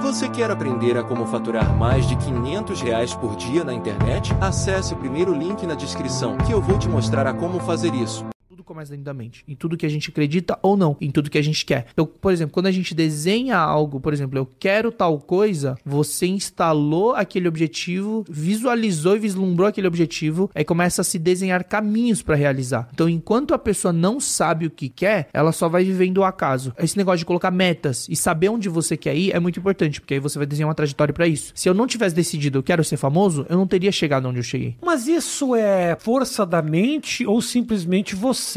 Você quer aprender a como faturar mais de 500 reais por dia na internet? Acesse o primeiro link na descrição que eu vou te mostrar a como fazer isso. Tudo começa dentro da mente. Em tudo que a gente acredita ou não. Em tudo que a gente quer. Então, por exemplo, quando a gente desenha algo, por exemplo, eu quero tal coisa, você instalou aquele objetivo, visualizou e vislumbrou aquele objetivo, aí começa a se desenhar caminhos para realizar. Então, enquanto a pessoa não sabe o que quer, ela só vai vivendo o acaso. Esse negócio de colocar metas e saber onde você quer ir é muito importante, porque aí você vai desenhar uma trajetória para isso. Se eu não tivesse decidido eu quero ser famoso, eu não teria chegado onde eu cheguei. Mas isso é força da mente ou simplesmente você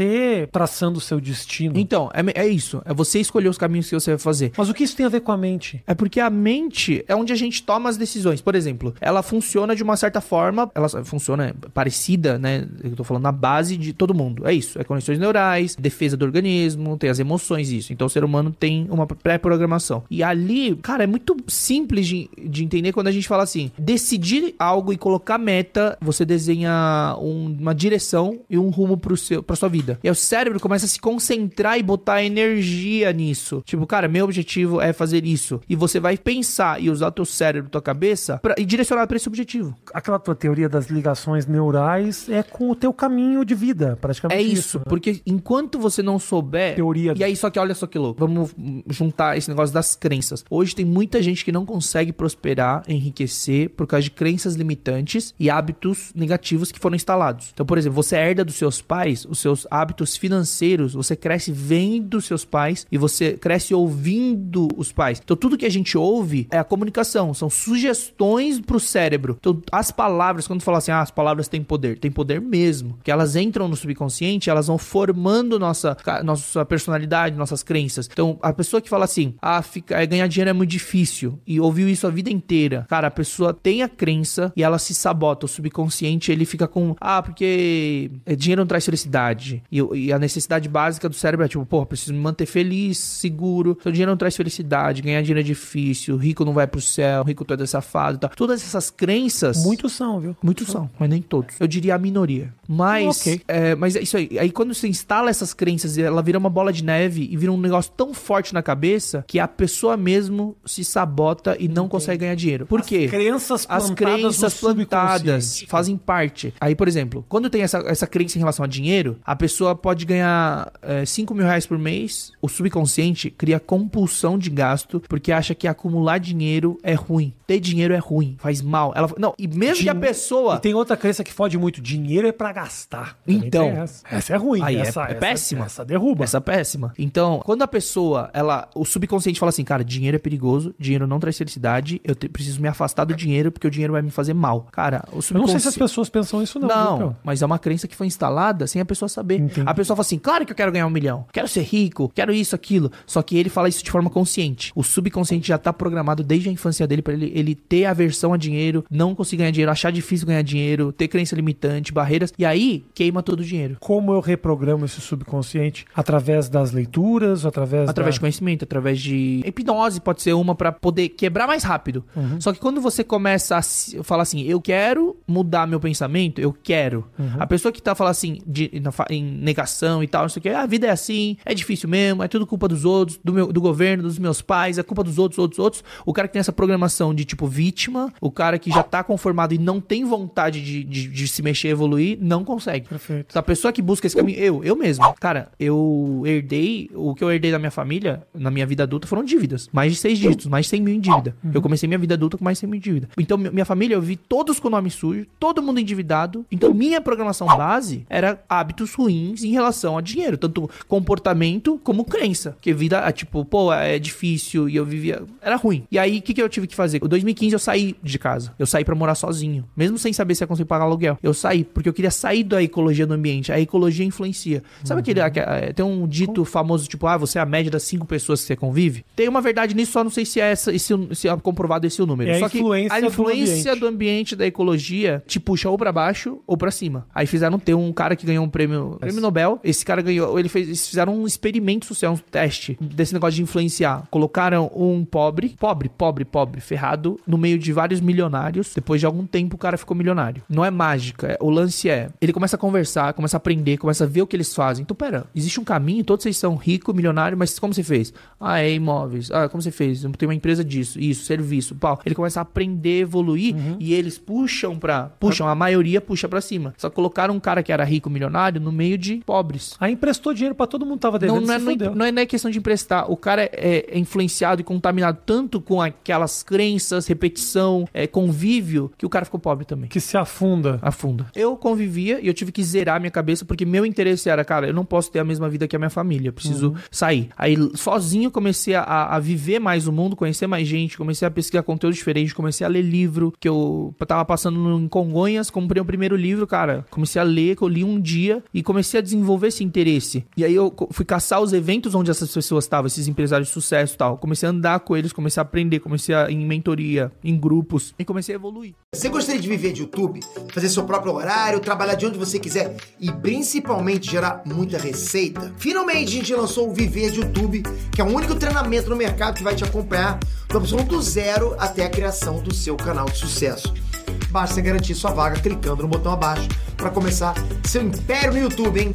traçando o seu destino? Então, é, é isso. É você escolher os caminhos que você vai fazer. Mas o que isso tem a ver com a mente? É porque a mente é onde a gente toma as decisões. Por exemplo, ela funciona de uma certa forma, ela funciona parecida, né? Eu tô falando na base de todo mundo. É isso. É conexões neurais, defesa do organismo, tem as emoções, isso. Então o ser humano tem uma pré-programação. E ali, cara, é muito simples de, de entender quando a gente fala assim: decidir algo e colocar meta, você desenha um- uma direção e um rumo pro seu, pra sua vida. E aí o cérebro começa a se concentrar e botar energia nisso. Tipo, cara, meu objetivo é fazer isso. E você vai pensar e usar teu cérebro, tua cabeça, pra, e direcionar pra esse objetivo. Aquela tua teoria das ligações neurais é com o teu caminho de vida, praticamente É isso, porque enquanto você não souber. Teoria E aí, só que olha só que louco. Vamos juntar esse negócio das crenças. Hoje tem muita gente que não consegue prosperar, enriquecer por causa de crenças limitantes e hábitos negativos que foram instalados. Então, por exemplo, você herda dos seus pais os seus hábitos financeiros, você cresce vendo seus pais e você cresce ouvindo os pais. Então, tudo que a gente ouve é a comunicação, são sugestões pro cérebro. Então, as palavras, quando fala assim, ah, as palavras têm poder, tem poder mesmo, que elas entram no subconsciente, elas vão formando nossa, nossa personalidade, nossas crenças. Então, a pessoa que fala assim, ah, fica, é, ganhar dinheiro é muito difícil, e ouviu isso a vida inteira, cara, a pessoa tem a crença e ela se sabota, o subconsciente, ele fica com, ah, porque é, dinheiro não traz felicidade, e, e a necessidade básica do cérebro é tipo, pô, preciso me manter feliz, seguro, então dinheiro não traz felicidade, ganhar dinheiro é difícil, rico não vai pro céu, rico todo é safado e tal. Todas essas crenças... Muitos são, viu? Muitos são, mas nem todos. Eu diria a minoria. Mas, Ok. é, mas é isso aí. Aí quando você instala essas crenças, ela vira uma bola de neve e vira um negócio tão forte na cabeça que a pessoa mesmo se sabota e não consegue ganhar dinheiro. Por quê? Crenças As crenças plantadas fazem parte. Aí, por exemplo, quando tem essa, essa crença em relação a dinheiro, a pessoa pode ganhar 5 mil reais por mês. O subconsciente cria compulsão de gasto porque acha que acumular dinheiro é ruim. Ter dinheiro é ruim, faz mal. Ela, não, e mesmo que a Din- pessoa. E tem outra crença que fode muito. Dinheiro é pra gastar. Também Então. essa. essa é ruim. Aí é- essa, é essa- péssima. Essa derruba. Essa é péssima. Então, quando a pessoa, ela, o subconsciente fala assim, cara, dinheiro é perigoso, dinheiro não traz felicidade, eu te- preciso me afastar do dinheiro porque o dinheiro vai me fazer mal. Cara, o Eu não subconsciente. sei se as pessoas pensam isso, não. Não, viu, mas é uma crença que foi instalada sem a pessoa saber. Entendi. A pessoa fala assim: claro que eu quero ganhar um milhão, quero ser rico, quero isso, aquilo. Só que ele fala isso de forma consciente. O subconsciente já tá programado desde a infância dele pra ele, ele ter aversão a dinheiro, não conseguir ganhar dinheiro, achar difícil ganhar dinheiro, ter crença limitante, barreiras. E aí queima todo o dinheiro. Como eu reprogramo esse subconsciente? Através das leituras, através, Através da... de conhecimento, através de hipnose, pode ser uma pra poder quebrar mais rápido. Uhum. Só que quando você começa a falar assim, eu quero mudar meu pensamento, eu quero. Uhum. A pessoa que tá falando assim, de- na em negação e tal, não sei o que, "Ah, a vida é assim, é difícil mesmo, é tudo culpa dos outros, do, meu, do governo, dos meus pais, é culpa dos outros, outros, outros. O cara que tem essa programação de tipo vítima, o cara que já tá conformado e não tem vontade de, de, de se mexer, evoluir, não consegue. Perfeito. Então, a pessoa que busca esse caminho, eu, eu mesmo. Cara, eu herdei, o que eu herdei da minha família, na minha vida adulta, foram dívidas. Mais de seis dígitos, mais de 100 mil em dívida. Eu comecei minha vida adulta com mais de 100 mil em dívida. Então, mi- minha família, eu vi todos com nome sujo, todo mundo endividado. Então, minha programação base era hábitos ruins em relação a dinheiro. Tanto comportamento como crença. Porque vida, ah, tipo, pô, é difícil e eu vivia... Era ruim. E aí, o que, que eu tive que fazer? Em 2015, eu saí de casa. Eu saí pra morar sozinho. Mesmo sem saber se ia conseguir pagar aluguel. Eu saí, porque eu queria sair da ecologia do ambiente. A ecologia influencia. Sabe aquele... aque- eh, Tem um dito famoso, tipo, ah, você é a média das cinco pessoas que você convive? Tem uma verdade nisso, só não sei se é, essa, esse, se é comprovado esse o número. É a só que influência a do influência ambiente. do ambiente da ecologia te puxa ou pra baixo ou pra cima. Aí fizeram ter um cara que ganhou um prêmio Prêmio Nobel, esse cara ganhou, ele fez, eles fizeram um experimento social, um teste desse negócio de influenciar. Colocaram um pobre, pobre, pobre, pobre, ferrado, no meio de vários milionários. Depois de algum tempo, o cara ficou milionário. Não é mágica, é- o lance é, ele começa a conversar, começa a aprender, começa a ver o que eles fazem. Então, pera, existe um caminho, todos vocês são rico, milionário, mas como você fez? Ah, é imóveis. Ah, como você fez? Tenho uma empresa disso, isso, serviço, pau. Ele começa a aprender, evoluir e eles puxam pra, puxam, a maioria puxa pra cima. Só colocaram um cara que era rico, milionário, no meio de pobres. Aí emprestou dinheiro pra todo mundo que tava devendo. não, é, não, fudeu. é, não é- não é questão de emprestar. O cara é, é influenciado e contaminado tanto com aquelas crenças, repetição, é, convívio, que o cara ficou pobre também. Que se afunda. Afunda. Eu convivia e eu tive que zerar minha cabeça porque meu interesse era, cara, eu não posso ter a mesma vida que a minha família, eu preciso sair. Aí, sozinho, comecei a, a viver mais o mundo, conhecer mais gente, comecei a pesquisar conteúdo diferente, comecei a ler livro, que eu tava passando em Congonhas, comprei o primeiro livro, cara, comecei a ler, que eu li um dia e comecei a desenvolver esse interesse. E aí eu fui caçar os eventos onde essas pessoas estavam, esses empresários de sucesso e tal. Comecei a andar com eles, comecei a aprender, comecei a em mentoria, em grupos, e comecei a evoluir. Você gostaria de viver de YouTube, fazer seu próprio horário, trabalhar de onde você quiser e principalmente gerar muita receita? Finalmente a gente lançou o Viver de YouTube, que é o único treinamento no mercado que vai te acompanhar do absoluto zero até a criação do seu canal de sucesso. Basta garantir sua vaga clicando no botão abaixo para começar seu império no YouTube, hein?